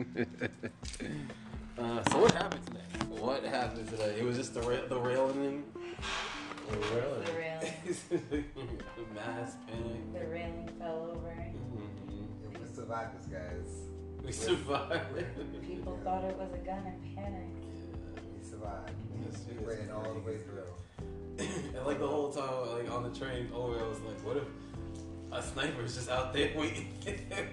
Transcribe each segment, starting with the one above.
uh, so what happened today? What happened today? It was just the ra- the railing. The Really? railing, Mass panic. the railing fell over. Mhm. We survive this, guys, We survived. People thought it was a gun and panicked. Yeah. we survived. Yes, We it ran was all the way through. and like the whole time, like on the train over, I was like, what if a sniper is just out there waiting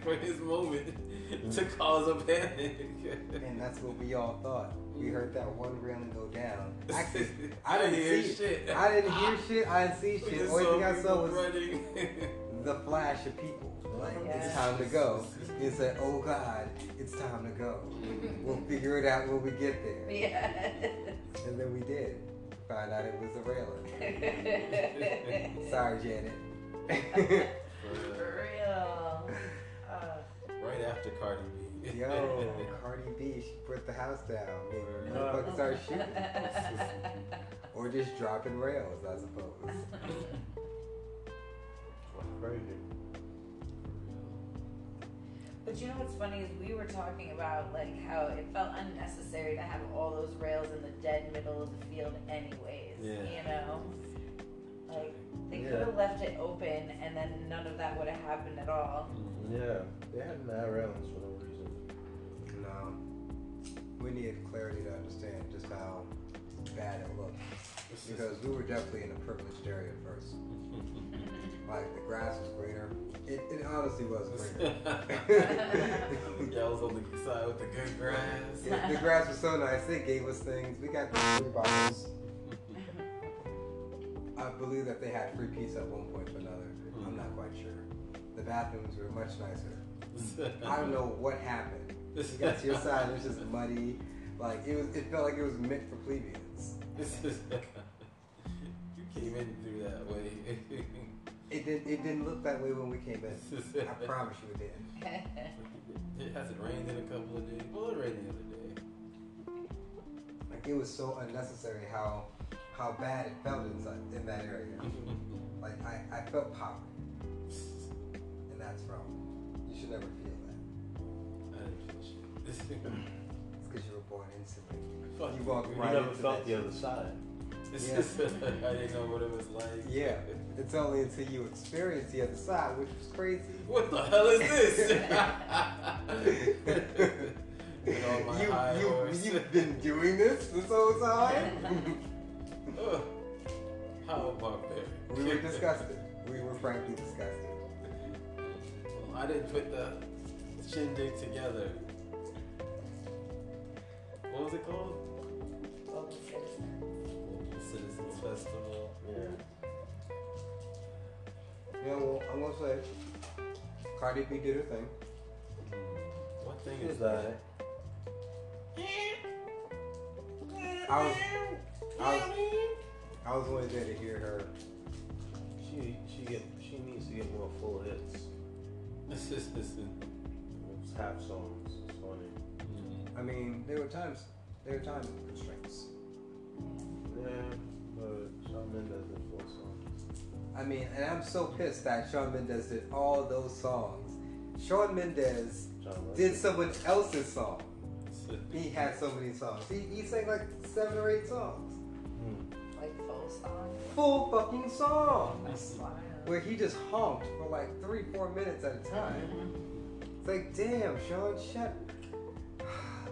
for his moment to cause a panic? And that's what we all thought. We heard that one railing go down. Actually, I didn't hear see it. shit. I didn't hear shit. I didn't see shit. just Only thing I saw was running. the flash of people. Like, Yeah. it's time to go. He said, oh God, it's time to go. We'll figure it out when we get there. Yeah. And then we did. Find out it was the railing. Sorry, Janet. For real. Right after Cardi B. Yo, Cardi B, she put the house down. Maybe motherfuckers start shooting. Or just dropping rails, I suppose. Crazy. But you know what's funny is we were talking about like how it felt unnecessary to have all those rails in the dead middle of the field anyways. Yeah. You know? Like they Yeah. could have left it open and then none of that would have happened at all. Mm, yeah, they had mad railings for no reason. No. We needed clarity to understand just how bad it looked. Because we were definitely in a privileged area at first. Like the grass was greener. It, it honestly was greener. yeah, I was on the side with the good grass. Yeah, the grass was so nice. They gave us things. We got free bottles. I believe that they had free pizza at one point or another. I'm not quite sure. The bathrooms were much nicer. I don't know what happened. You got to your side, it was just muddy. Like it was. It felt like it was meant for plebeians. you came in through that way. It didn't. It didn't look that way when we came in. I promise you it did. It hasn't rained in a couple of days. Well, it rained the other day. Like it was so unnecessary how how bad it felt inside in that area. Like I, I felt poverty, and that's wrong. You should never feel that. I didn't feel shit. It's because you were born instantly. Fuck You walked right You right never into felt the other side. It's Yeah. just, I didn't know what it was like. Yeah, it's only until you experience the other side, which was crazy. What the hell is this? Get on my you, high you, horse. you've been doing this this whole time? Ugh. How that? we were disgusted. We were frankly disgusted. Well, I didn't put the shindig together. What was it called? Local citizen. Local Citizens Festival. Yeah. Yeah, well, I'm gonna say, Cardi B did her thing. Mm. What thing Is is that? I was, I was, I was only there to hear her. She she get she needs to get more full hits. This is this is. It's half songs. It's funny. Mm-hmm. I mean, there were times, there were time constraints. Yeah, but Shawn Mendes did four songs. I mean, and I'm so pissed that Shawn Mendes did all those songs. Shawn Mendes did someone else's song. He had so many songs. He, he sang like seven or eight songs. Full song. Full fucking songs. Wow. Where he just honked for like three, four minutes at a time. It's like, damn, Shawn, shut.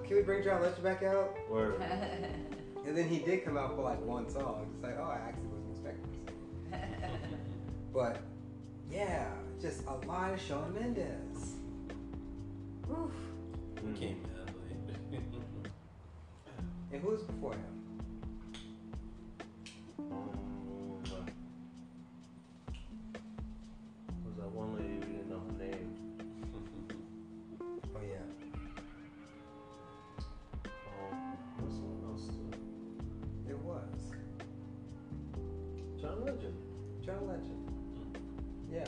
Can we bring John Legend back out? Word. And then he did come out for like one song. It's like, oh, I actually wasn't expecting this. But yeah, just a lot of Shawn Mendes. Whew. We came mad late. And who was before him? Um, was that one lady we didn't know her name? Oh yeah. Um, what's someone else? Too? It was John Legend. John Legend. Yeah,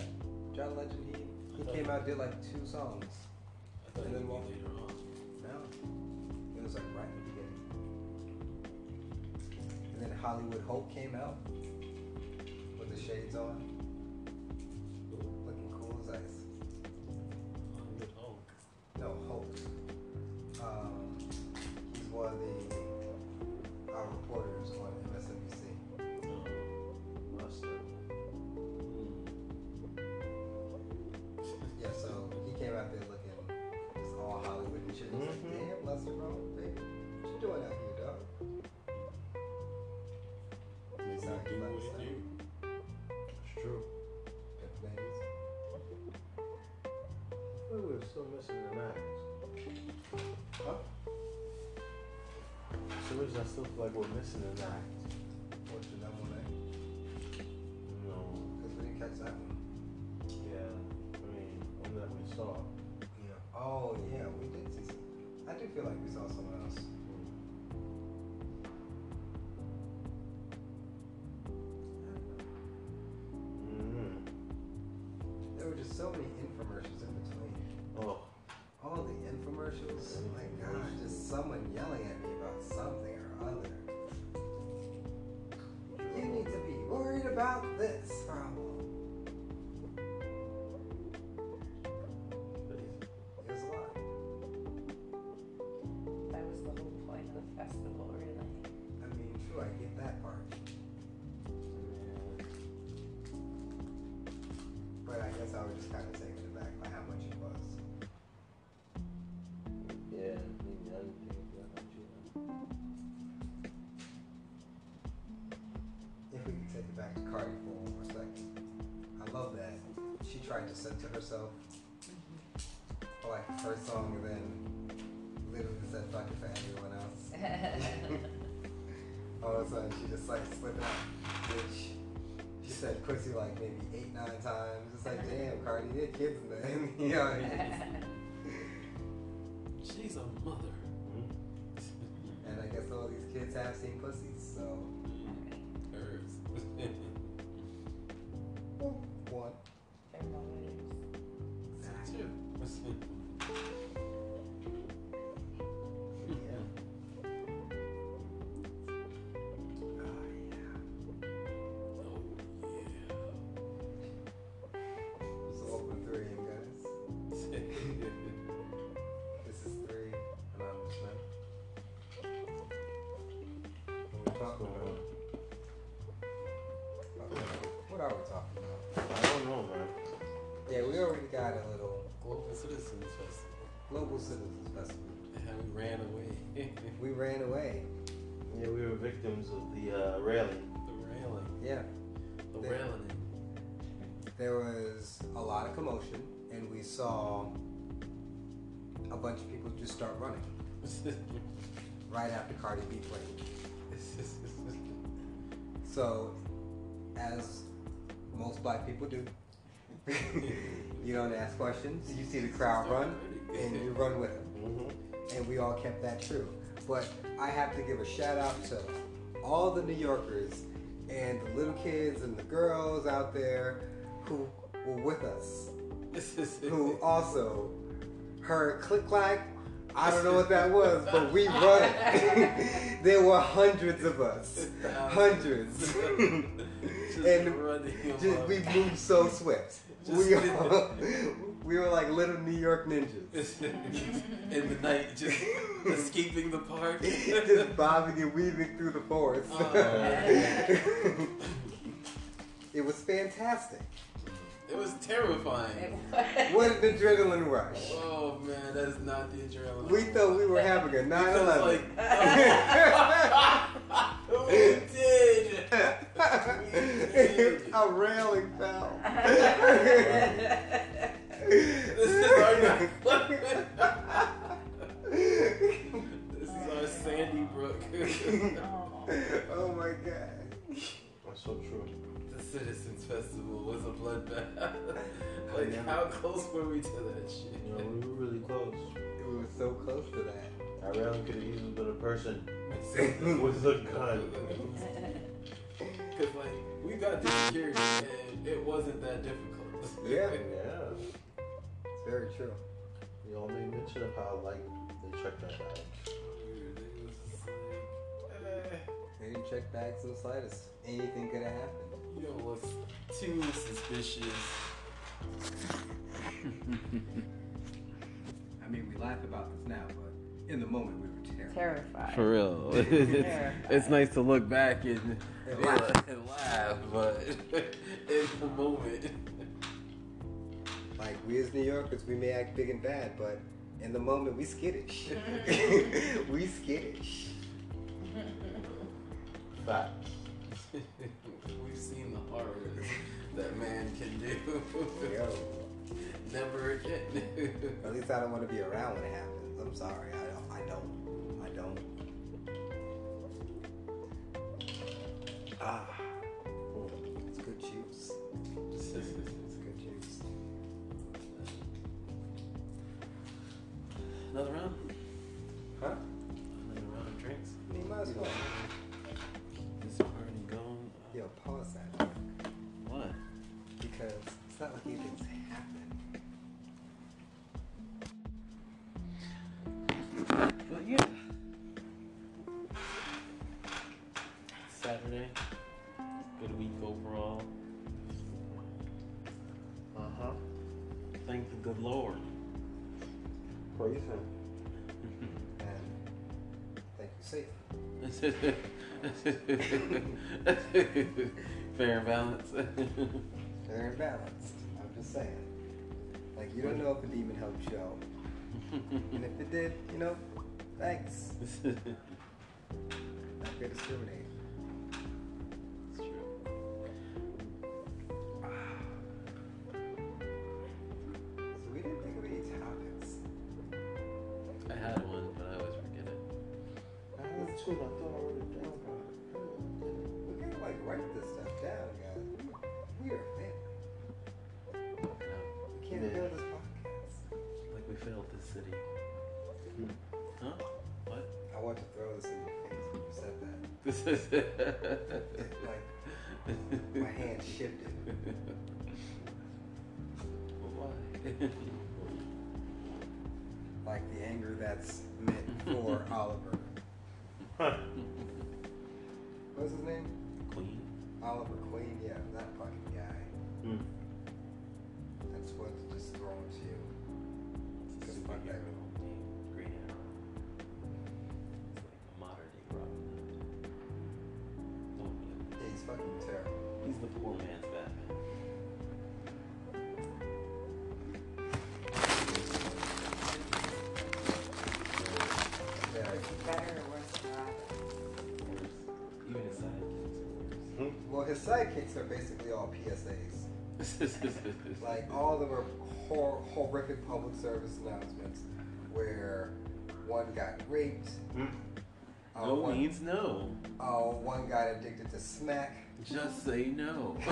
John Legend. He he came out did like two songs. Hollywood Hope came out with the shades on, looking cool as ice. Reason, I still feel like we're missing an act. Kind of taken aback by how much it was. Yeah, I didn't think of that. If we could take it back to Cardi for one more second. I love that. She tried to censor herself for like the first song and then literally said fuck it for everyone else. All of a sudden she just like slipping out. Which said pussy like maybe eight, nine times. It's like, damn, Cardi, you kids there. you know, talking about? What are we talking about? I don't know, man. Yeah, we already got a little Global Citizens Festival. Global Citizens Festival. And we ran away. We ran away. Yeah, we were victims of the uh, railing. the railing. Yeah. The They- railing. There was a lot of commotion, and we saw a bunch of people just start running right after Cardi B played. So, as most black people do, you don't ask questions. You see the crowd run, and you run with them. Mm-hmm. And we all kept that true. But I have to give a shout out to all the New Yorkers and the little kids and the girls out there who were with us, who also heard click clack. I don't know what that was, but we run. there were hundreds of us, hundreds. And Just, we moved so swift. We, all, we were like little New York ninjas, in the night, just escaping the park. just bobbing and weaving through the forest. Oh. it was fantastic. It was terrifying. It was. What an adrenaline rush. Oh man, that is not the adrenaline. We thought we were having a 9 Because, 11. like, oh. we did. a railing fell. This is our This is our Sandy Brook. oh my god. That's so true. the Citizens Festival was a bloodbath. like, how close were we to that shit? You know, we were really close. We were so close to that. I railing could have easily been a person with a gun. Because, like, we got to security and it wasn't that difficult. Yeah. Yeah. It's very true. You all made mention of how like they checked our bags. Dude, it was just like, eh, They didn't check bags in the slightest. Anything could have happened. you don't look too suspicious. I mean, we laugh about this now, but in the moment we were terrified. Terrified. For real. Terrified. it's nice to look back and, And laugh. and laugh, but in the moment. Like we as New Yorkers, we may act big and bad, but in the moment we skittish. Mm-hmm. we skittish. Fact. We've seen the horrors that man can do. Yo, Never again. at least I don't want to be around when it happens. I'm sorry. I don't. I don't. I don't. Ah, it's good juice. It's good juice. Another round? Huh? Another round of drinks? You might as well. It's not like anything's happened. But yeah. Saturday. Good week overall. Uh huh. Thank the good Lord. Praise him. And thank you, Satan. Fair and balanced. They're imbalanced. I'm just saying. Like, you don't know if a demon helped you out. And if it did, you know, thanks. Not gonna discriminate. Like, my hand shifted. Why? Like the anger that's meant for Oliver. He's the poor man's Batman. Better or worse than Robin? Worse. Even his sidekicks Hmm. Well, his sidekicks are basically all PSAs. Like all of them are hor- horrific public service announcements where one got raped. Hmm. Uh, no one, means no. uh, one got addicted to smack. Just say no.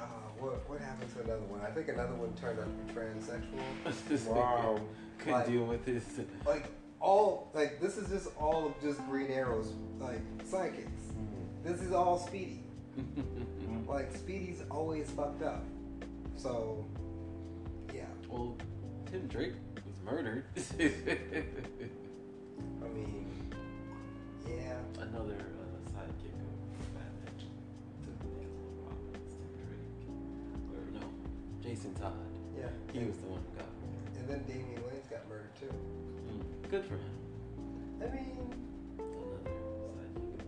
Uh, what what happened to another one? I think another one turned out to be transsexual. Wow. Couldn't Like- deal with his. Like all like this is just all of just Green Arrow's like sidekicks. This is all Speedy. Like Speedy's always fucked up. So yeah, well, Tim Drake was murdered. I mean, yeah. Another uh, Jason Todd. Yeah. He was the one who got murdered. And then Damian Wayne's got murdered too. Mm, Good for him. I mean, Another sidekick of Batman.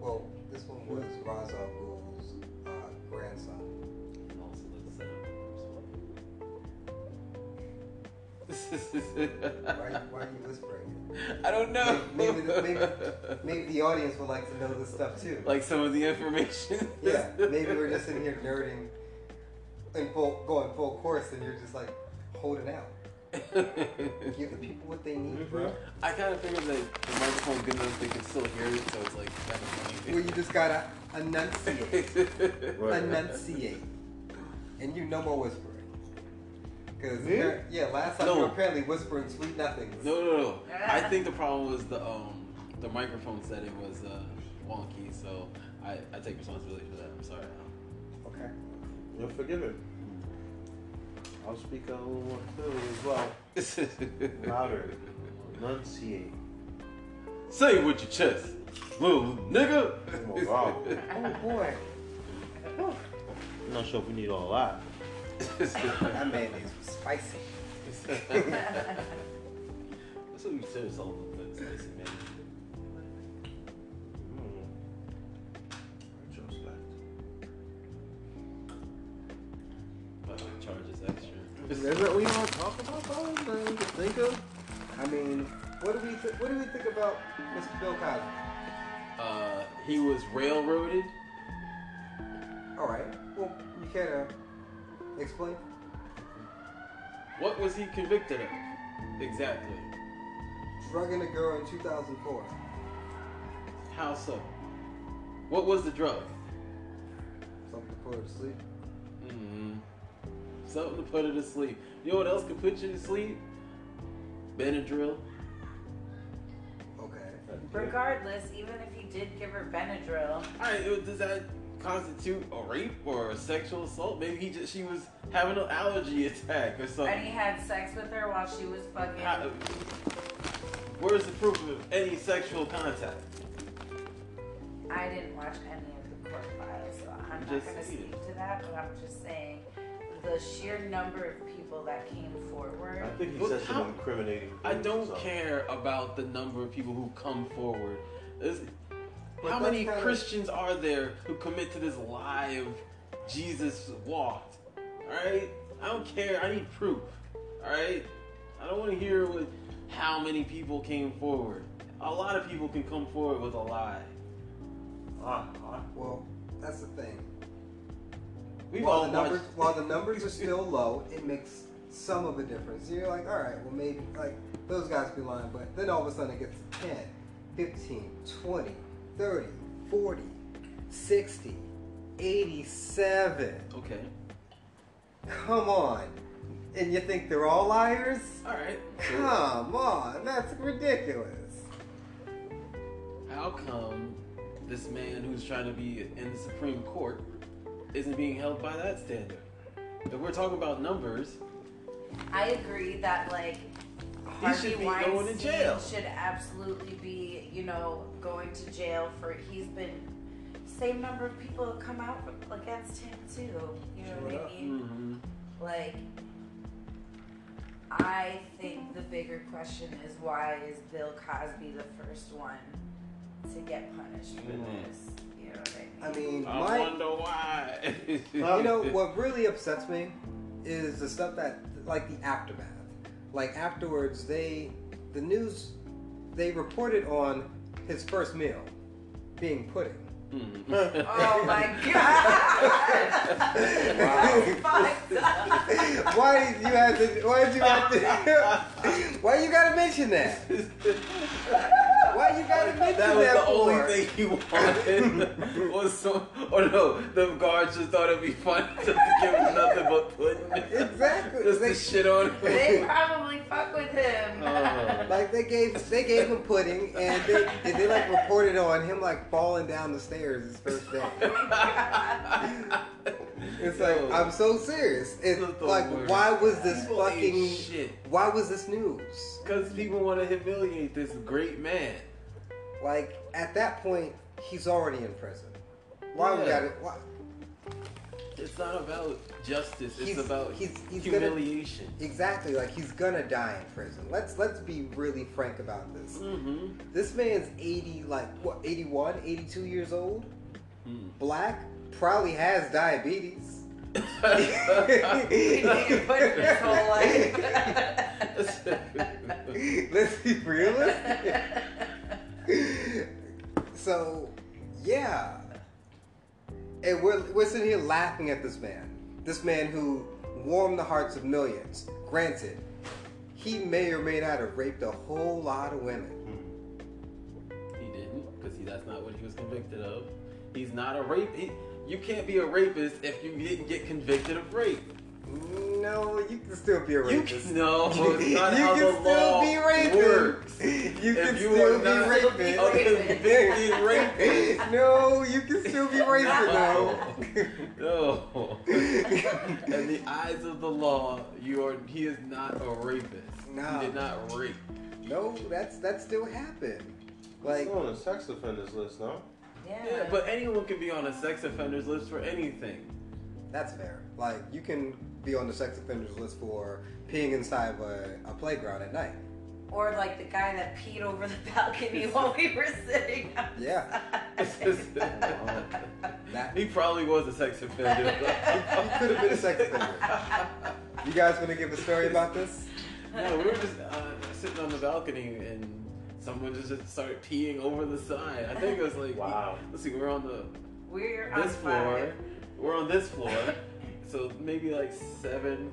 well, this one was Ra's al Ghul's uh, grandson. And also the son Why, why are you whispering? I don't know. Maybe, the, maybe, maybe the audience would like to know this stuff too. like some of the information. yeah, maybe we're just in here nerding in full, going full course, and you're just like holding out. Give the people what they need, bro. I kind of figured that the microphone's good enough they can still hear it, so it's like kind of Well, you just gotta enunciate, funny. Right. enunciate, and you no more whispering. Because Me? yeah, last time you No. were apparently whispering sweet nothings. no, no, no. I think the problem was the um the microphone setting was uh, wonky, so I, I take responsibility for that. I'm sorry. Okay. You're forgiven. I'll speak a little more clearly as well. Louder. Enunciate. Say it with your chest, little nigga. Oh, wow. Oh boy, I'm not sure if we need all that. that mayonnaise was spicy. That's what we said. All the spicy man. Charges extra. Is that what we want to talk about, though? That we can think of? I mean, what do we th- what do we think about Mr. Bill Cosby? Uh, he was railroaded. All right. Well, you care to explain? What was he convicted of? Exactly. Drugging a girl in 2004. How so? What was the drug? Something to put her to sleep. mm Something to put her to sleep. You know what else could put you to sleep? Benadryl. Okay. Regardless, even if he did give her Benadryl, All right, uh, does that constitute a rape or a sexual assault? Maybe he just she was having an allergy attack or something. and he had sex with her while she was fucking. How- where's the proof of any sexual contact? I didn't watch any of the court files, so I'm not Just going to speak to that. But I'm just saying, the sheer number of people that came forward. I think he Well, said some how- incriminating I don't so. care about the number of people who come forward. There's- But how many kinda- Christians are there who commit to this lie of Jesus walked? Alright? I don't care. I need proof. Alright? I don't want to hear what, how many people came forward. A lot of people can come forward with a lie. Ah, ah. Well, that's the thing. We've while all the numbers watched- while the numbers are still low, it makes some of a difference. You're like, all right, well maybe like those guys be lying, but then all of a sudden it gets to 10, 15, 20, 30, 40, 60, 87. Okay. Come on. And you think they're all liars? Alright. Come on, that's ridiculous. How come this man who's trying to be in the Supreme Court isn't being held by that standard? If we're talking about numbers, I agree that like He Harvey should be Weinstein going to jail. should absolutely be, you know, going to jail for he's been same number of people have come out against him too. You know what I mean? mm-hmm. Like I think the bigger question is why is Bill Cosby the first one to get punished for Mm. this? You know what I mean? I mean, I my wonder why. you know what really upsets me is the stuff that like the aftermath like afterwards they the news they reported on his first meal being pudding Mhm. Oh my god! That's fucked up. why did you have to why did you have to why you gotta mention that why you gotta mention That that, was the for? only thing he wanted. was some, or no, the guards just thought it'd be fun to give him nothing but pudding. Exactly. just They- to shit on him. They probably fuck with him. Oh. Like they gave they gave him pudding and they and they like reported on him like falling down the stairs his first day. Oh it's like I'm so serious. It's This is the like worst. why was this People fucking shit. why was this news? Because people want to humiliate this great man. Like at that point he's already in prison. Why we Yeah. got it? Why? It's not about justice. It's He's- about he's- he's gonna- humiliation. Exactly. Like he's gonna die in prison. Let's let's be really frank about this. Mm-hmm. This man's 80 like what 81, 82 years old. Hmm. Black probably has diabetes. He didn't put it his whole life. Let's be realistic. so, yeah. And we're, we're sitting here laughing at this man. This man who warmed the hearts of millions. Granted, he may or may not have raped a whole lot of women. He didn't, because that's not what he was convicted of. He's not a rape. You can't be a rapist if you didn't get convicted of rape. No, you can still be a You rapist. can, no, it's not you how can the still law be raping. works. You If can you still are be not raping. a convicted rapist. no, you can still be raping though. No. In the eyes of the law, you are. He is not a rapist. No. He did not rape. no, that's that still happened. Like It's on the sex offenders list, no? yeah. Yeah, but anyone can be on a sex offenders list for anything. that's fair. Like you can be on the sex offenders list for peeing inside of a, a playground at night. Or like the guy that peed over the balcony while we were sitting. Yeah. he probably was a sex offender. he could have been a sex offender. You guys want to give a story about this? No, we were just uh, sitting on the balcony and someone just, just started peeing over the side. I think it was like, Wow. let's see, we're on the We're on this floor. fire. We're on this floor, so maybe like seven,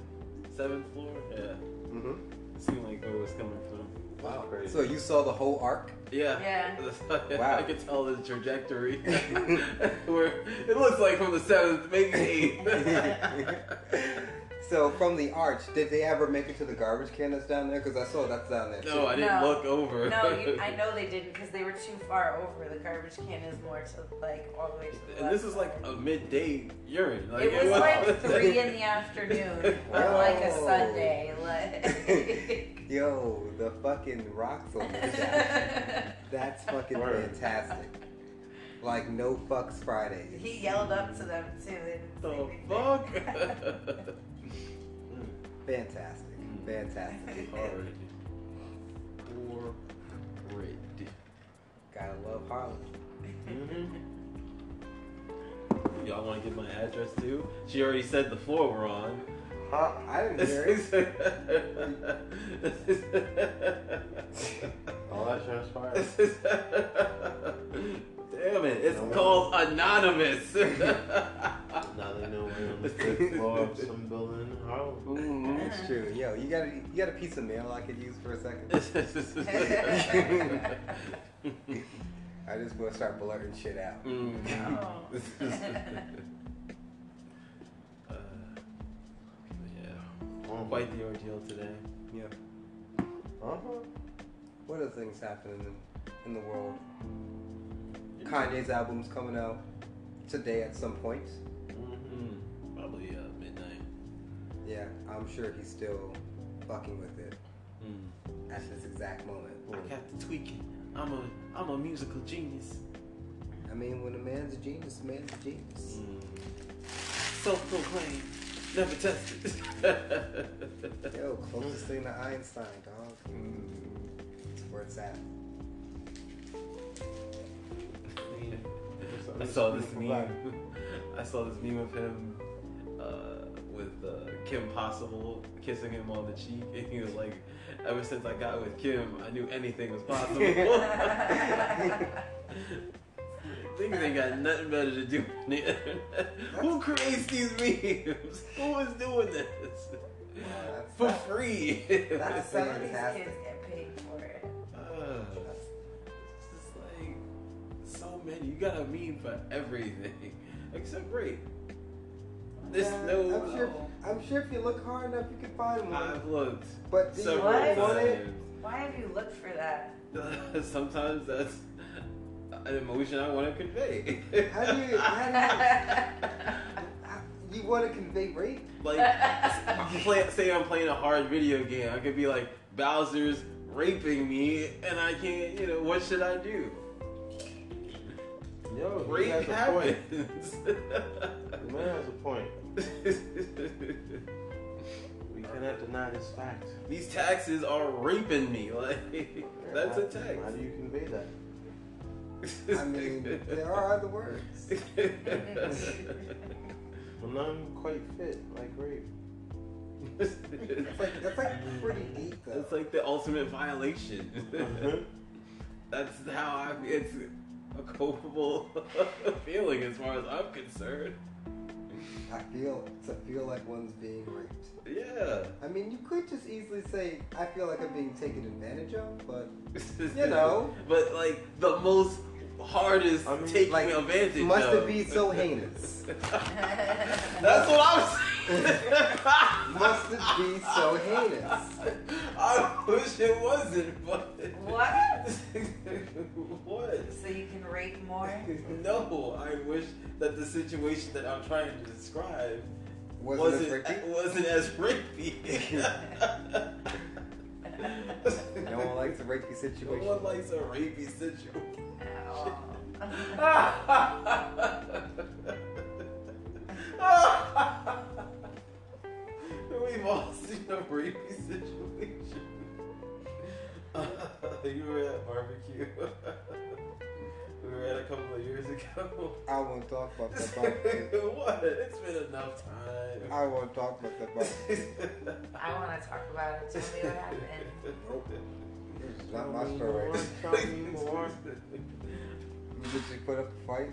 seventh floor. Yeah, Mm-hmm. it seemed like where it was coming from. Wow. Crazy. So you saw the whole arc? Yeah. Yeah. wow. I could tell the trajectory. Where it looks like from the seventh, maybe eighth. So from the arch, did they ever make it to the garbage can that's down there? Because I saw that's down there. Too. no. I didn't No. look over. No, you, I know they didn't because they were too far over. The garbage can is more to like all the way to the And this left is like a midday urine. Like, it was like three in the afternoon on like a Oh. Sunday. Like. Yo, the fucking rocks on the. That's fucking Word. fantastic. Like no fucks Fridays. he yelled up to them too. They didn't the fuck? Fantastic. Fantastic. Hard. Horrid. Gotta love Harlem. Mm-hmm. Y'all want to get my address too? She already said the floor we're on. Huh? I didn't hear it. All that transpired. Damn it! It's No. called anonymous. now they know we're on the fifth floor of some building in Harlem. Mhm. It's true. Yo, you got a, you got a piece of mail I could use for a second? I just want to start blurting shit out. Mm. Oh. Uh, yeah, Oh. quite the ordeal today. Yeah. Uh-huh. What other things happening in, in the world? Kanye's album's coming out today at some point. Mhm. Probably uh, midnight. Yeah, I'm sure he's still fucking with it Mm. at this exact moment. I got to tweak it. I'm a I'm a musical genius. I mean, when a man's a genius, a man's a genius. Mm. Self-proclaimed, never tested. Yo, closest thing to Einstein, dog. That's where it's at. I saw this meme. I saw this meme of him uh, with uh, Kim Possible kissing him on the cheek, and he was like, "Ever since I got with Kim, I knew anything was possible." Niggas ain't got nothing better to do on the internet. Who creates these memes? Who is doing this That's, for free? That's Some of Fantastic. So many. You got a meme for everything, except rape. There's Yeah, no. I'm sure. Um, I'm sure if you look hard enough, you can find one. I've looked But do you several What? want it? times. Why have you looked for that? Sometimes that's an emotion I want to convey. How do you? How do you? You want to convey rape? like, play, say I'm playing a hard video game. I could be like Bowser's raping me, and I can't. You know, what should I do? Yo, he Rape has a point. The man has a point. We cannot deny this fact. These taxes are raping me. Like that's a tax. How do you convey that? I mean, there are other words. Well, none quite fit like rape. It's like that's like pretty deep though. It's like the ultimate violation. Uh-huh. That's how I. It's a culpable feeling as far as I'm concerned. I feel to feel like one's being raped. Yeah. I mean, you could just easily say, "I feel like I'm being taken advantage of," but You know. But like the most hardest I mean, taking like, advantage. must of. it be so heinous? That's what I'm saying. Must it be so heinous? I wish it wasn't, but What? what? So you can rape more? No, I wish that the situation that I'm trying to describe Wasn't, wasn't it rapey? wasn't as rapey. No one likes a rapey situation. No one likes a rapey situation. We've all seen a rapey situation. you were at barbecue. we were at a couple of years ago. I won't talk about the barbecue. what? It's been enough time. I won't talk about the barbecue. I want to talk about it. Tell me what happened. Nope. This is not my story. Tell me more. Did you put up a fight?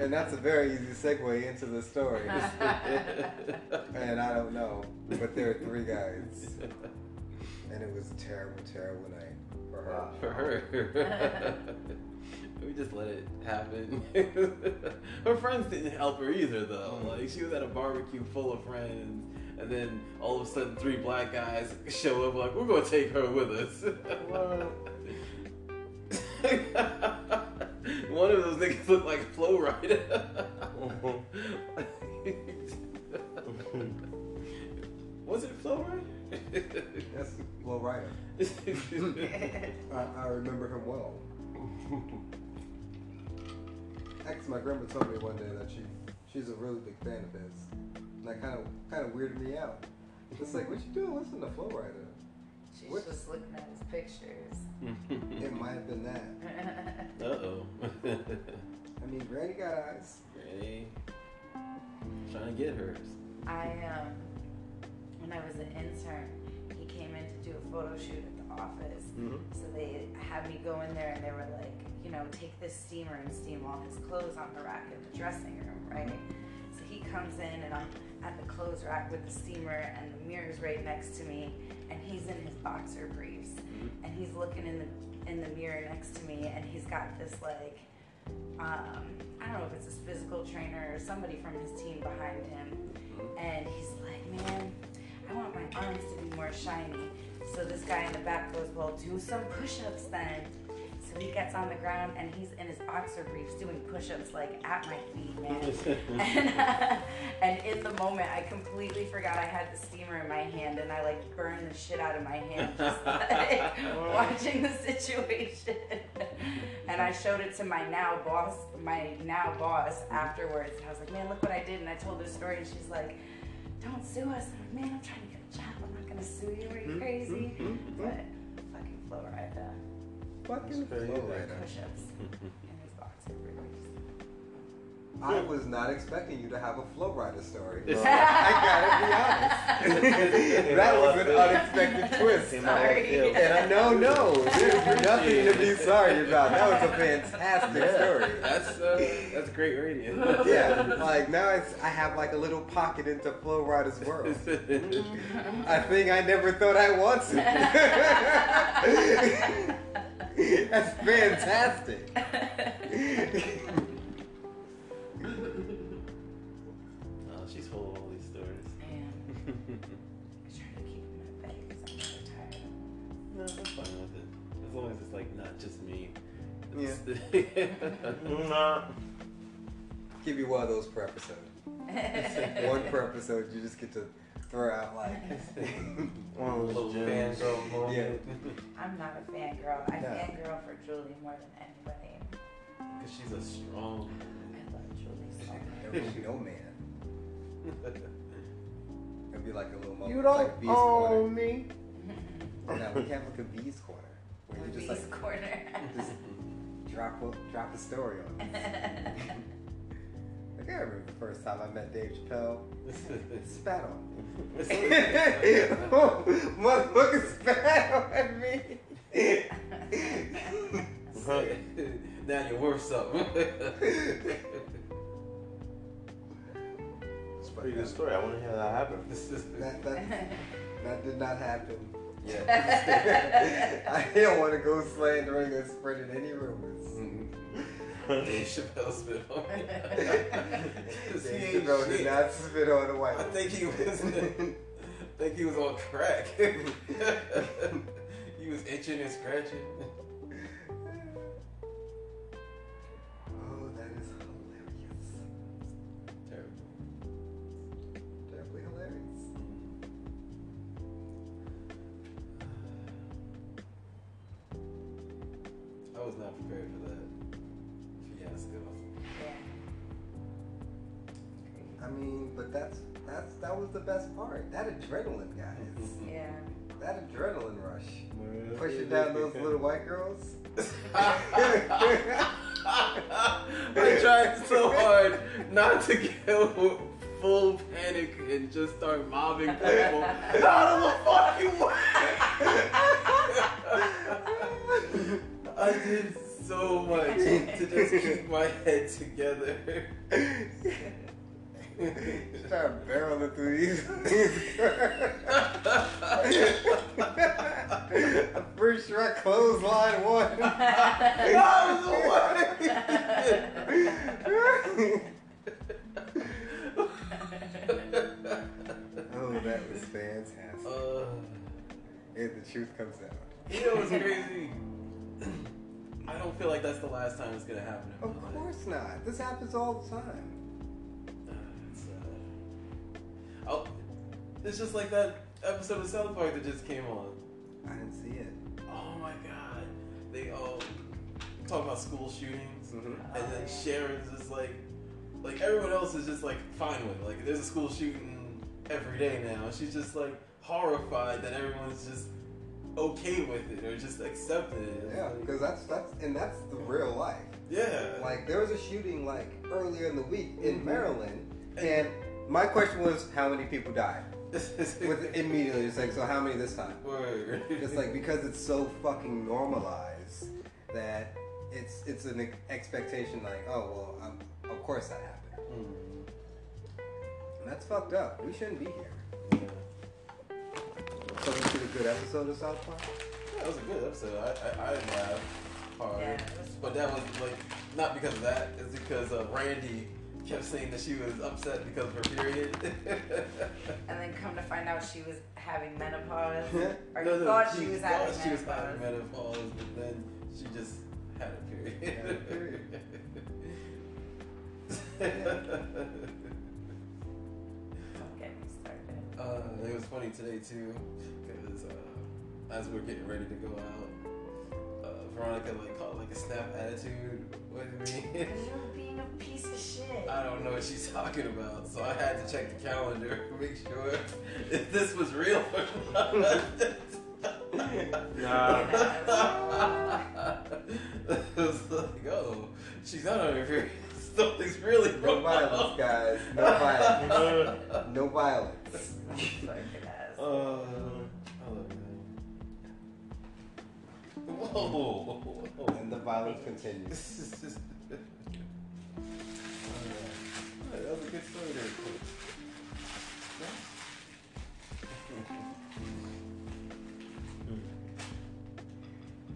And that's a very easy segue into the story. and I don't know, but there are three guys. And it was a terrible, terrible night for her. Wow. For her. we just let it happen. her friends didn't help her either, though. Mm. Like, she was at a barbecue full of friends, and then all of a sudden, three black guys show up, like, we're gonna take her with us. One of those niggas looked like Flo Rida. Was it Flo Rida? That's Flo Rida. I, I remember him well. Actually, my grandma told me one day that she she's a really big fan of his. And that kind of kind of weirded me out. It's like, what you doing listening to Flo Rida? She's What? just looking at his pictures. It might have been that. Uh oh. I mean, Granny got eyes. Ready? Trying to get hers. I um, when I was an intern, in to do a photo shoot at the office. Mhm. So they had me go in there and they were like, you know, take this steamer and steam all his clothes on the rack in the dressing room, right? So he comes in and I'm at the clothes rack with the steamer and the mirror's right next to me and he's in his boxer briefs and he's looking in the in the mirror next to me and he's got this like um, I don't know if it's his physical trainer or somebody from his team behind him and he's like, Man, I want my arms to be more shiny. So this guy in the back goes, Well, do some push ups then. So he gets on the ground and he's in his boxer briefs doing push ups like at my feet, man. and, uh, and in the moment, I completely forgot I had the steamer in my hand and I like burned the shit out of my hand just like watching the situation. and I showed it to my now boss, my now boss afterwards. And I was like, Man, look what I did. And I told her story and she's like, Don't sue us. I'm like, Man, I'm trying to get a job. I'm not gonna sue you. Are you mm-hmm. crazy? Mm-hmm. But fucking Flo Rida. Fucking That's Flo crazy. Push-ups I was not expecting you to have a Flo Rida story. I gotta be honest. that was an unexpected twist. Came out left Sorry. field. And I know, no, there's nothing to be sorry about. That was a fantastic Yeah. story. That's uh, that's great radio. Yeah, like now it's I have like a little pocket into Flo Rida's world. I think I never thought I wanted. That's fantastic. Yeah. Nah. Give you one of those per episode. One per episode, you just get to throw out like. One of Little those gems. fangirl moment. Yeah. I'm not a fangirl. I No. fangirl for Julie more than anybody. Because she's a strong. I love Julie so There much. will be no man. It'll be like a little moment. You don't like V's own corner. me. Now we have like a V's corner where you just Beast like corner. just drop a drop a story on. it. Like I remember the first time I met Dave Chappelle. Spat on me. Motherfucker spat on me. now you're worth something. It's a pretty good story. I want to hear that happen. that, that, that did not happen yet. I didn't want to go slandering or spreading any rumors. Mm-hmm. Dave Chappelle spit on me. He Dave ain't Chappelle shit. did not spit on the white I one. think he was. I think he was on crack. he was itching and scratching. Was not prepared for that fiasco. yeah. I mean, but that's that's that was the best part. That adrenaline, guys. Yeah. That adrenaline rush. Pushing down those little white girls. I tried so hard not to go full panic and just start mobbing people out of the fucking way. I did so much to just keep my head together. Start barreling through these. First Shrek clothesline one. Out of the one. oh, that was fantastic. Uh, and the truth comes out. you know what's crazy? I don't feel like that's the last time it's gonna happen. Of life. course not. This happens all the time. Uh, It's, uh, oh, it's just like that episode of South Park that just came on. I didn't see it. Oh my god. They all talk about school shootings, Mhm. and then Sharon's just like, like everyone else is just like fine with it. Like there's a school shooting every day now. She's just like horrified that everyone's just okay with it or just accepted it. Yeah, like- because that's that's and that's the real life. yeah. Like there was a shooting like earlier in the week in Mhm. Maryland, and my question was how many people died? With immediately, it's like so how many this time? Word. It's like because it's so fucking normalized that it's it's an expectation like oh well um, of course that happened. Mm, And that's fucked up. We shouldn't be here. yeah. So this is a good episode of South Park. That was a good episode. I I, I laughed hard, Yeah, but that was like not because of that. It's because uh, Randy kept saying that she was upset because of her period. And then come to find out she was having menopause. Or No, you no, thought she she was thought having she was menopause. having menopause, but then she just had a period. Had a period. Don't get me started. Uh, it was funny today too, because uh, as we are getting ready to go out, uh, Veronica like caught like a snap attitude with me. You're being a piece of shit. I don't know what she's talking about, so I had to check the calendar to make sure if this was real or not. Nah. it was like, oh, she's not on her period. Something's really No wrong. violence, guys. No violence. No violence. Fucking ass. Uh, I love that. Whoa. whoa. And the violence continues. This is- Alright, that was a good story there. Coach.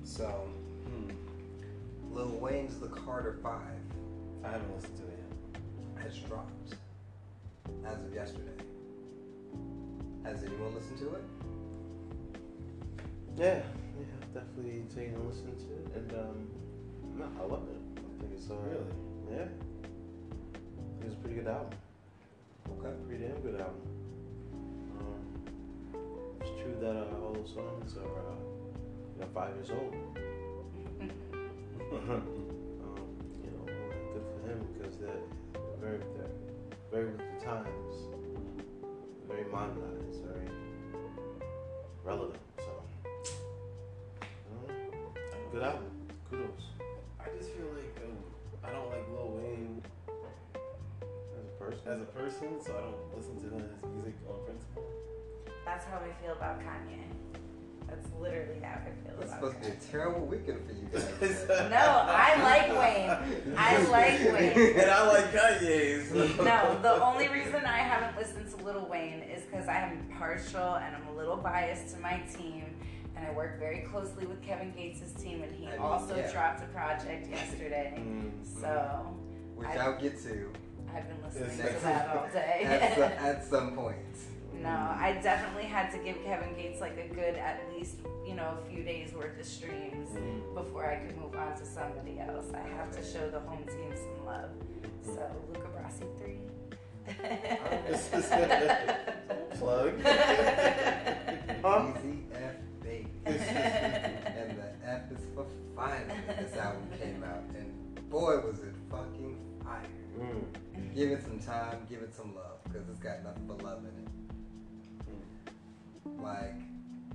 So, Hmm. Lil Wayne's The Carter Five I haven't listened to it yet. has dropped as of yesterday. Has anyone listened to it? Yeah, yeah, definitely taken a listen to it, and um, no, I love it. I think it's uh, Really? yeah. I think it's a pretty good album. Okay. Pretty damn good album. Um, it's true that uh, all those songs are uh, you know five years old. times, very modernized, very relevant. So, you know, good album. Kudos I just feel like um, I don't like Lil Wayne as a person. as a person, so I don't listen to his music on principle. That's how we feel about Kanye. That's literally how I feel It's about supposed to be a terrible weekend for you guys. No, I like Wayne. I like Wayne. and I like Kanye's. No, the only reason I haven't listened to Little Wayne is because I'm partial and I'm a little biased to my team. And I work very closely with Kevin Gates' team, and he I mean, also yeah. dropped a project yesterday. Mm. So Which I- I'll get to I've been listening Yes. to that all at, day. some, at some point. No, I definitely had to give Kevin Gates like a good, at least, you know, a few days worth of streams Mm. before I could move on to somebody else. I have to show the home team some love. So, Luca Brasi 3. Plug. Huh? Easy F baby. and the F is for finally. This album came out, and boy, was it fucking fire. Mm. Give it some time, give it some love, because it's got nothing but love in it. Like,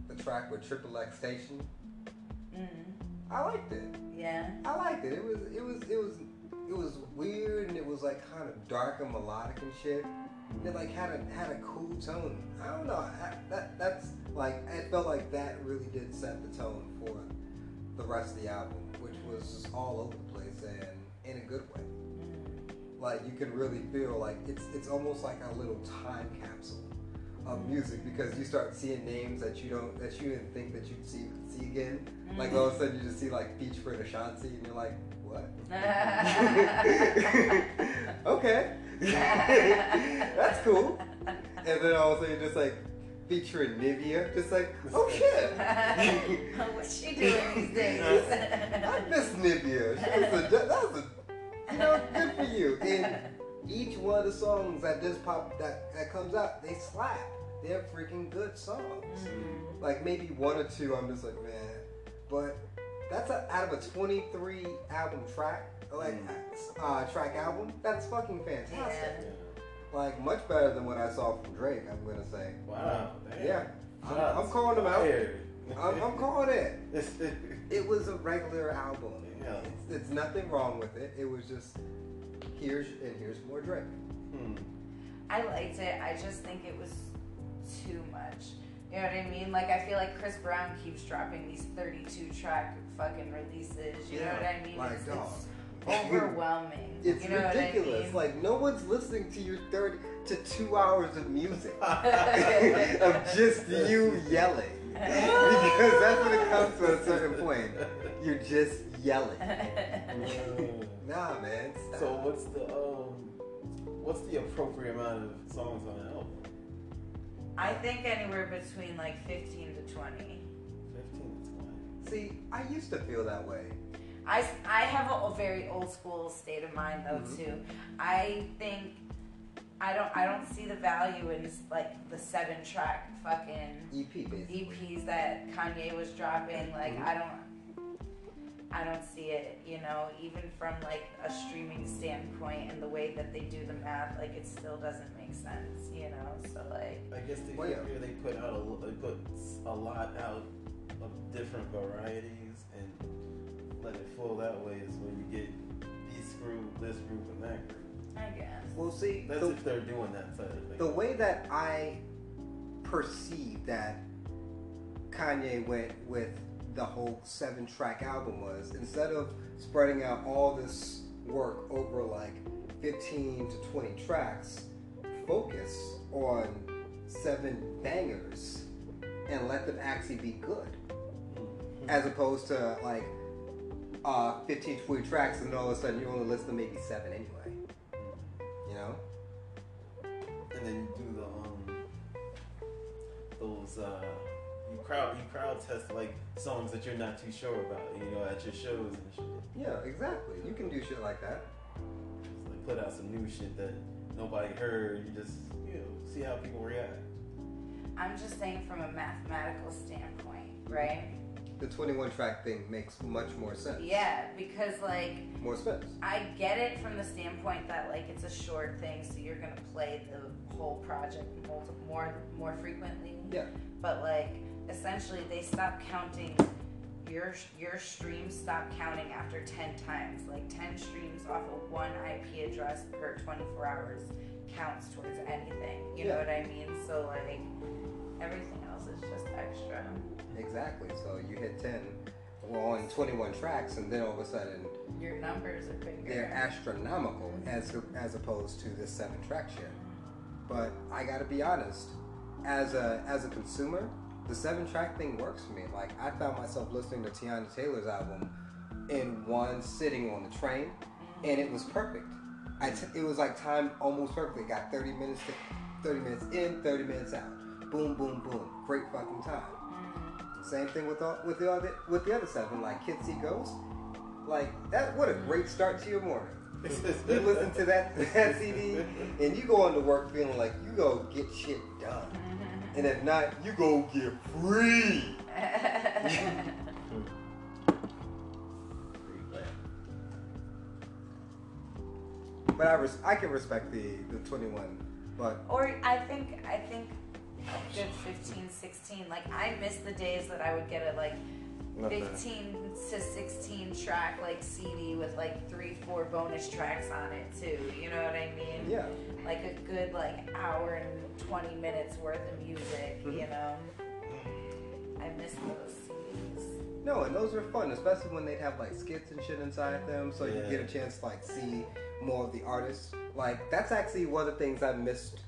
the track with XXXTentacion. Mm. I liked it. Yeah. I liked it. It was it was it was it was weird and it was like kind of dark and melodic and shit. It like had a had a cool tone. I don't know. I, that that's like it felt like that really did set the tone for the rest of the album, which was just all over the place and in a good way. Mm. Like you can really feel like it's it's almost like a little time capsule of music because you start seeing names that you don't that you didn't think that you'd see see again. Like all of a mm-hmm. sudden you just see like Beach for Ashanti and you're like, what? okay. That's cool. And then all of a sudden you're just like featuring Nivea, just like, oh shit. What's she doing these days? I miss Nivea. She was a, that was a, you know, good for you. And each one of the songs that just pop that that comes out, they slap. They're freaking good songs. Mhm. Like maybe one or two, I'm just like, man. But that's a, out of a 23 album track, like uh, track album. That's fucking fantastic. Yeah. Like much better than what I saw from Drake. I'm gonna say. Wow. Damn. Yeah, I'm, I'm calling them out. fired. I'm, I'm calling it. It was a regular album. Yeah. It's, it's nothing wrong with it. It was just here's and here's more Drake. Hmm. I liked it. I just think it was too much. You know what I mean? Like I feel like Chris Brown keeps dropping these 32 track fucking releases. You know what I mean? like, it's, dog. it's overwhelming. It's you know ridiculous. What I mean? Like no one's listening to your thirty to two hours of music of just you yelling. because that's when it comes to a certain point. You're just yelling. Nah, man. Stop. So what's the um, what's the appropriate amount of songs on an album? I think anywhere between like 15 to 20. Fifteen to twenty. See, I used to feel that way. I, I have a, a very old school state of mind though Mhm. too. I think I don't I don't see the value in like the seven track fucking EP E basically. EPs that Kanye was dropping. Like Mhm. I don't I don't see it, you know, even from like a streaming standpoint and the way that they do the math, like it still doesn't make sense, you know. So like I guess they Well, yeah. they put out a they put s- a lot out of different varieties and let it flow that way is when you get this group, this group, and that group. I guess. We'll see, That's the, if they're doing that side of things. the way that I perceive that Kanye went with the whole seven track album was instead of spreading out all this work over like 15 to 20 tracks, focus on seven bangers and let them actually be good. Mhm. As opposed to like uh, 15, 20 tracks and all of a sudden you only listen to maybe seven anyway. You know? and then you do the um those uh crowd you crowd test like songs that you're not too sure about, you know, at your shows and shit. Yeah, exactly. You can do shit like that. Just like put out some new shit that nobody heard. You just you know see how people react. I'm just saying from a mathematical standpoint, right? The 21 track thing makes much more sense. Yeah, because like More sense. I get it from the standpoint that like it's a short thing, so you're gonna play the whole project multiple, more more frequently. Yeah. But like essentially, they stop counting your your streams. Stop counting after ten times. Like ten streams off of one IP address per 24 hours counts towards anything. You know what I mean? So like everything else is just extra. Exactly. So you hit 10 well, on 21 tracks, and then all of a sudden Your numbers are bigger. they're astronomical as as opposed to this seven track shit. But I gotta be honest, as a as a consumer, the seven track thing works for me. Like I found myself listening to Teyana Taylor's album in one sitting on the train, mm-hmm. and it was perfect. I t- it was like time almost perfectly. Got 30 minutes, to, 30 minutes in, 30 minutes out. Boom, boom, boom. Great fucking time. Mm-hmm. Same thing with all, with the other with the other seven, like Kids See Ghosts. Like that, what a great start to your morning. You listen to that that CD, and you go into work feeling like you go get shit done, mm-hmm. And if not, you go get free. But I res- I can respect the the 21, but Or I think I think good 15, 16. Like I miss the days that I would get a like Nothing. 15 to 16 track like CD with like three, four bonus tracks on it too. You know what I mean? Yeah. Like a good like hour and 20 minutes worth of music. Mhm. You know. I miss those CDs. No, and those were fun, especially when they'd have like skits and shit inside them, so you get a chance to like see more of the artists. Like that's actually one of the things I missed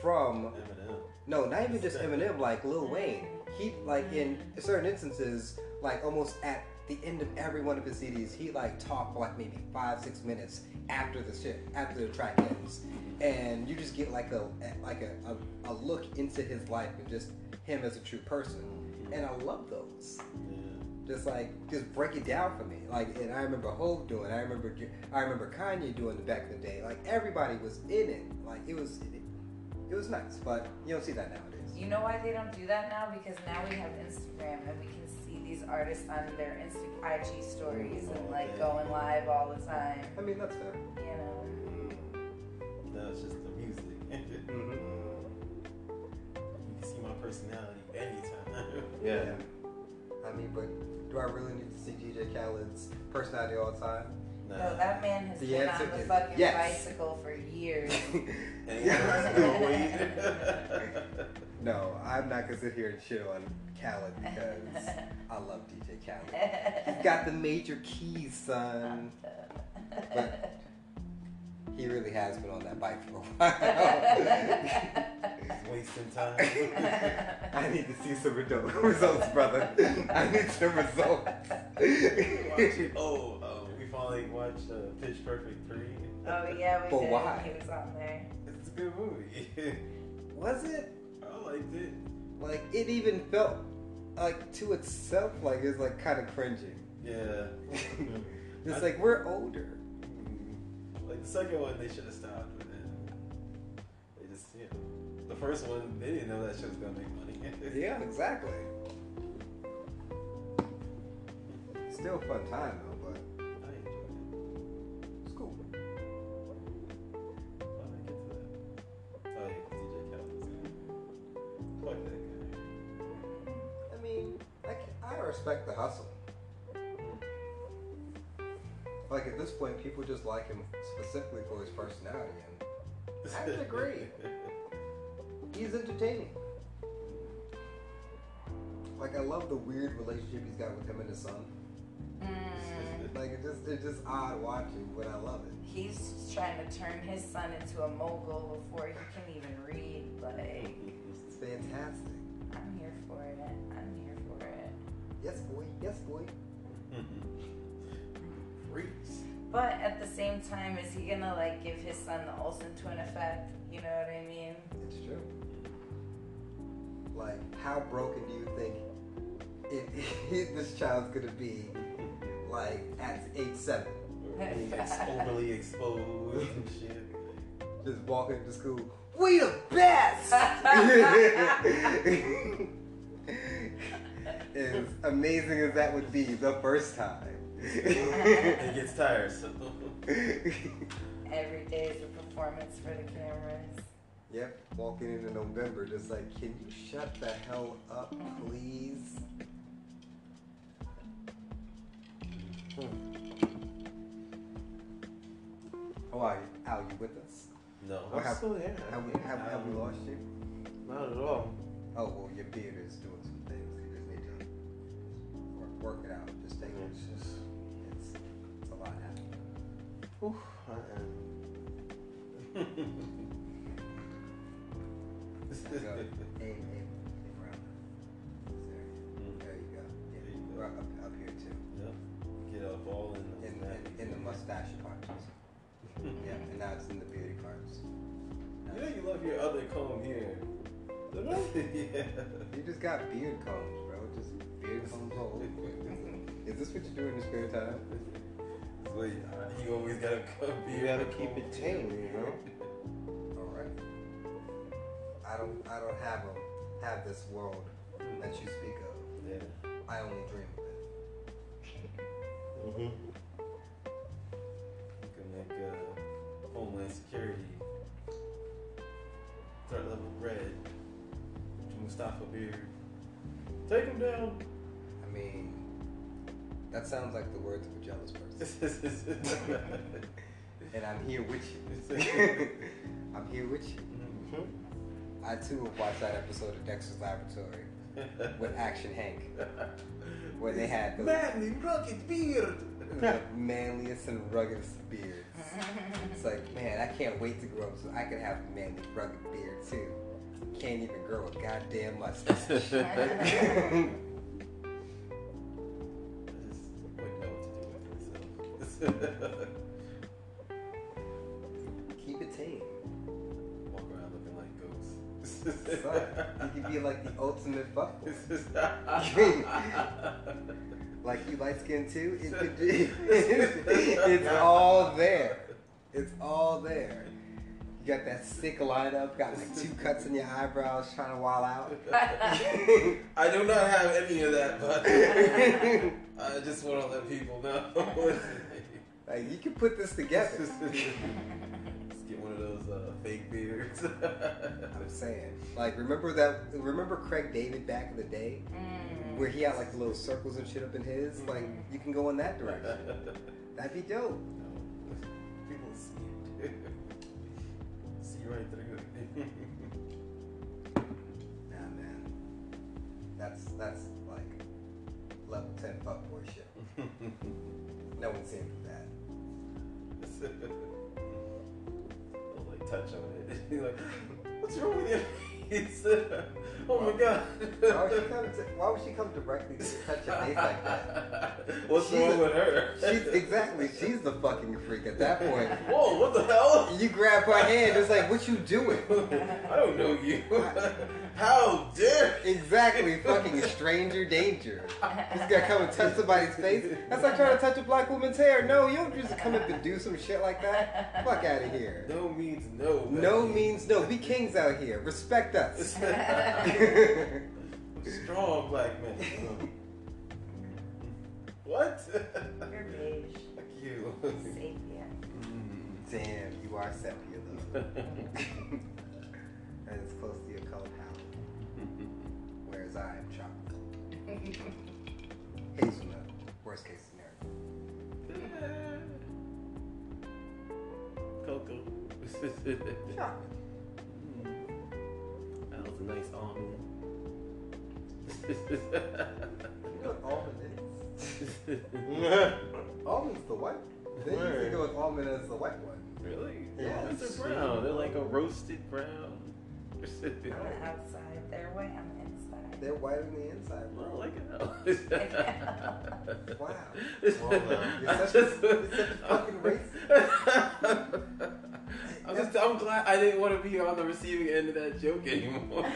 from Eminem. no, not even just Eminem, like Lil Wayne. He like in certain instances, like almost at the end of every one of his CDs, he like talked for like maybe five, six minutes after the shit, after the track ends, and you just get like a like a, a, a look into his life and just him as a true person. And I love those Yeah. just like just break it down for me. Like, and I remember Hove doing. I remember I remember Kanye doing the back in the day. Like everybody was in it. Like it was it, it was nice, but you don't see that nowadays. You know why they don't do that now? Because now we have Instagram and we can see these artists on their Insta IG stories and like going live all the time. I mean that's fair. You know. Mm. No, it's just the music. Mhm. You can see my personality anytime. Yeah. I mean, but do I really need to see DJ Khaled's personality all the time? No, that man has The been on the fucking yes. bicycle for years. And you're still waiting. no, I'm not gonna sit here and shit on Khaled because I love DJ Khaled. He's got the major keys, son. But he really has been on that bike for a while. He's wasting time. I need to see some results, brother. I need some results. Oh, we watched uh, Pitch Perfect 3. oh yeah, we But did. why? He was on there. It's a good movie. Was it? I liked it. Like, it even felt like to itself like it was like kind of cringing. Yeah. It's like we're older. Like the second one, they should have stopped, but then they just, you know, the first one, they didn't know that shit was gonna make money. Yeah, exactly. Still a fun time though, respect the hustle. Like at this point, people just like him specifically for his personality, and I would agree. he's entertaining. Like I love the weird relationship he's got with him and his son. Mm. Like it just it's just odd watching, but I love it. He's trying to turn his son into a mogul before he can even read. Like, It's fantastic. I'm here for it. I'm here for it. Yes, boy. Yes, boy. Freaks. But at the same time, is he gonna like give his son the Olsen twin effect? You know what I mean? It's true. Like, how broken do you think it, this child's gonna be? Like at age seven, Being ex- overly exposed and shit. just walking to school. We the best. as amazing as that would be the first time. It gets tiresome. Every day is a performance for the cameras. yep, walking into November, just like, can you shut the hell up, please? Hmm. Oh, are you, Al, you with us? No. What I'm hap- still here. Have we, have, have we um, lost you? Not at all. Oh, well, your beard is doing work, work it out. Just take it. It's just, It's, it's a lot happening. whew, I am. Go. Aim, aim, aim around. There, there you go. Yeah, There you go. up, up here too. Yep. Get up all in the In, in, in the mustache parts. Yeah, and now it's in the beauty parts. You know you love your other comb here. yeah. You just got beard combs, bro. Just beard combs all. Is this what you do in your spare time? Wait, you always gotta come You gotta keep it tame, you know? All right. I don't, I don't have a, have this world that you speak of. Yeah. I only dream of it. Mm-hmm. You can make uh, Homeland Security start level red. Mustafa beard. Take him down. Mean, that sounds like the words of a jealous person. and I'm here with you. I'm here with you. Mm-hmm. I too have watched that episode of Dexter's Laboratory with Action Hank, where they had the, manly rugged beard. the manliest and ruggedest beards. It's like, man, I can't wait to grow up so I can have a manly, rugged beard too. Can't even grow a goddamn mustache. Like you light skin too? It could be. it's all there. It's all there. You got that sick lineup, got like two cuts in your eyebrows trying to wall out. I do not have any of that, but I just want to let people know. like you can put this together. Let's get one of those uh, fake beards. I'm saying. Like remember that remember Craig David back in the day? Mm. Where he had like little circles and shit up in his? Mm-hmm. Like you can go in that direction. That'd be dope. People see it. see right through it. Nah man. That's that's like level ten fuckboy shit. No one's in for that. I'll like touch on it. You're like, what's wrong with your face? Oh my god. Why would she come? To, why would she come directly to touch your face like that? What's She's wrong a- with her? She's exactly. She's the fucking freak at that point. Whoa, what the hell? You grab her hand. It's like, what you doing? I don't know you. How dare Exactly. Fucking stranger danger. Just gotta come and touch somebody's face. That's like trying to touch a black woman's hair. No, you don't just come up and do some shit like that. Fuck out of here. No means no. No means no. We kings out here. Respect us. Strong black men. what? You're beige. Fuck you. Sapien. Mm-hmm. Damn, you are sepia though. and it's close to your color palette. Whereas I am chocolate. Hazelnut. Worst case scenario. Cocoa. Chocolate. Hmm. That was a nice almond. You know what almond is? Almond's the white. They usually Word. go with almond as the white one. really? Yeah. Almonds are brown. They're like a roasted brown. On the outside, they're white on the inside. They're white on the inside, Well, bro. like it. Wow. Well done. You're such a, you're such a fucking racist. I'm just. I'm glad I didn't want to be on the receiving end of that joke anymore.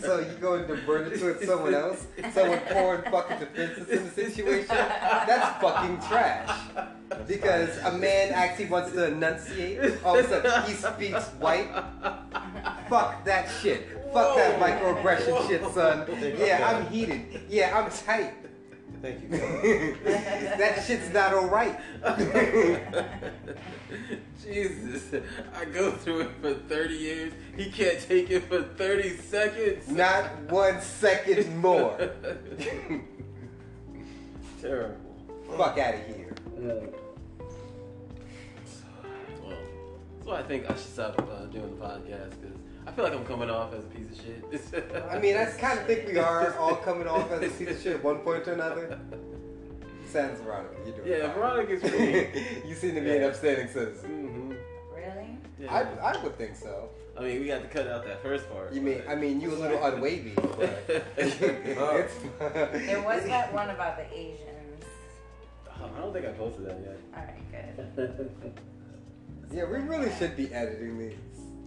So you go and divert it towards someone else? Someone pouring fucking defenses in the situation? That's fucking trash. Because a man actually wants to enunciate, all of a sudden he speaks white. Fuck that shit. Fuck that Whoa. microaggression shit, son. Yeah, I'm heated. Yeah, I'm tight. Thank you. that shit's not alright. Jesus, I go through it for 30 years. He can't take it for 30 seconds. Not one second more. Terrible. Fuck out of here. Well, that's why I think I should stop uh, doing the podcast because I feel like I'm coming off as a piece of shit. I mean, I kind of think we are all coming off as a piece of shit at one point or another. Sans Veronica, you're doing Yeah, fine. Veronica's pretty. you seem to be an upstanding citizen. hmm Really? Yeah. I, I would think so. I mean, we got to cut out that first part. You mean, I mean, you a little unwavy, but it's, There was that one about the Asians. Oh, I don't think I posted that yet. Alright, good. Yeah, we really should be editing these.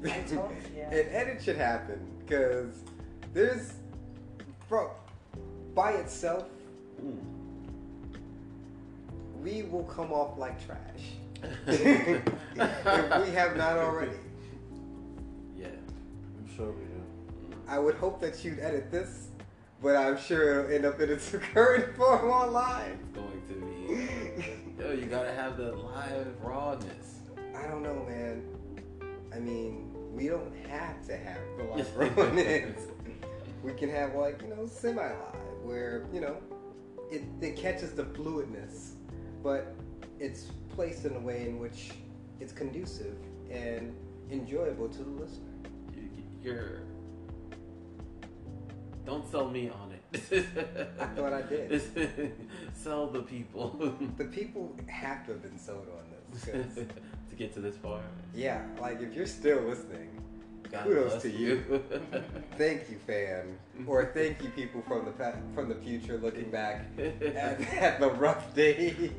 I told you. An edit should happen because there's, bro, by itself, Mm. we will come off like trash if we have not already. Yeah. I'm sure we do. I would hope that you'd edit this, but I'm sure it'll end up in its current form online. It's going to be. Yo, you gotta have the live rawness. I don't know, man. I mean, we don't have to have the live rawness. we can have like you know semi live where you know it, it catches the fluidness, but it's placed in a way in which it's conducive and enjoyable to the listener. You, you're. Don't sell me on it. I thought I did. sell the people. The people have to have been sold on this. 'Cause, to get to this far. yeah, like if you're still listening, God Kudos to you. thank you, fan, or thank you, people from the pa- from the future looking back at, at the rough days.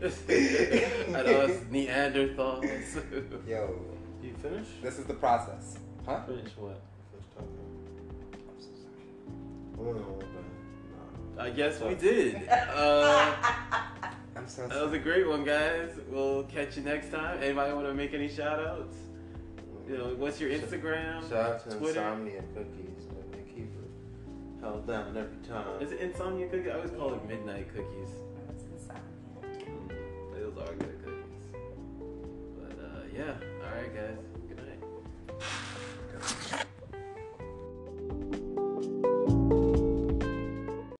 At us Neanderthals. Yo, You finish? this is the process, huh? Finish what? Finish talking. I'm so sorry. Oh, no, but, I guess we did. Uh, that was a great one, guys. We'll catch you next time. Anybody want to make any shout outs? You know, what's your Instagram? Shout out to Twitter? Insomnia Cookies. Man. They keep it held down every time. Is it Insomnia Cookies? I always call it Midnight Cookies. It's Insomnia. Those are good cookies. But uh, yeah, all right, guys. Good night.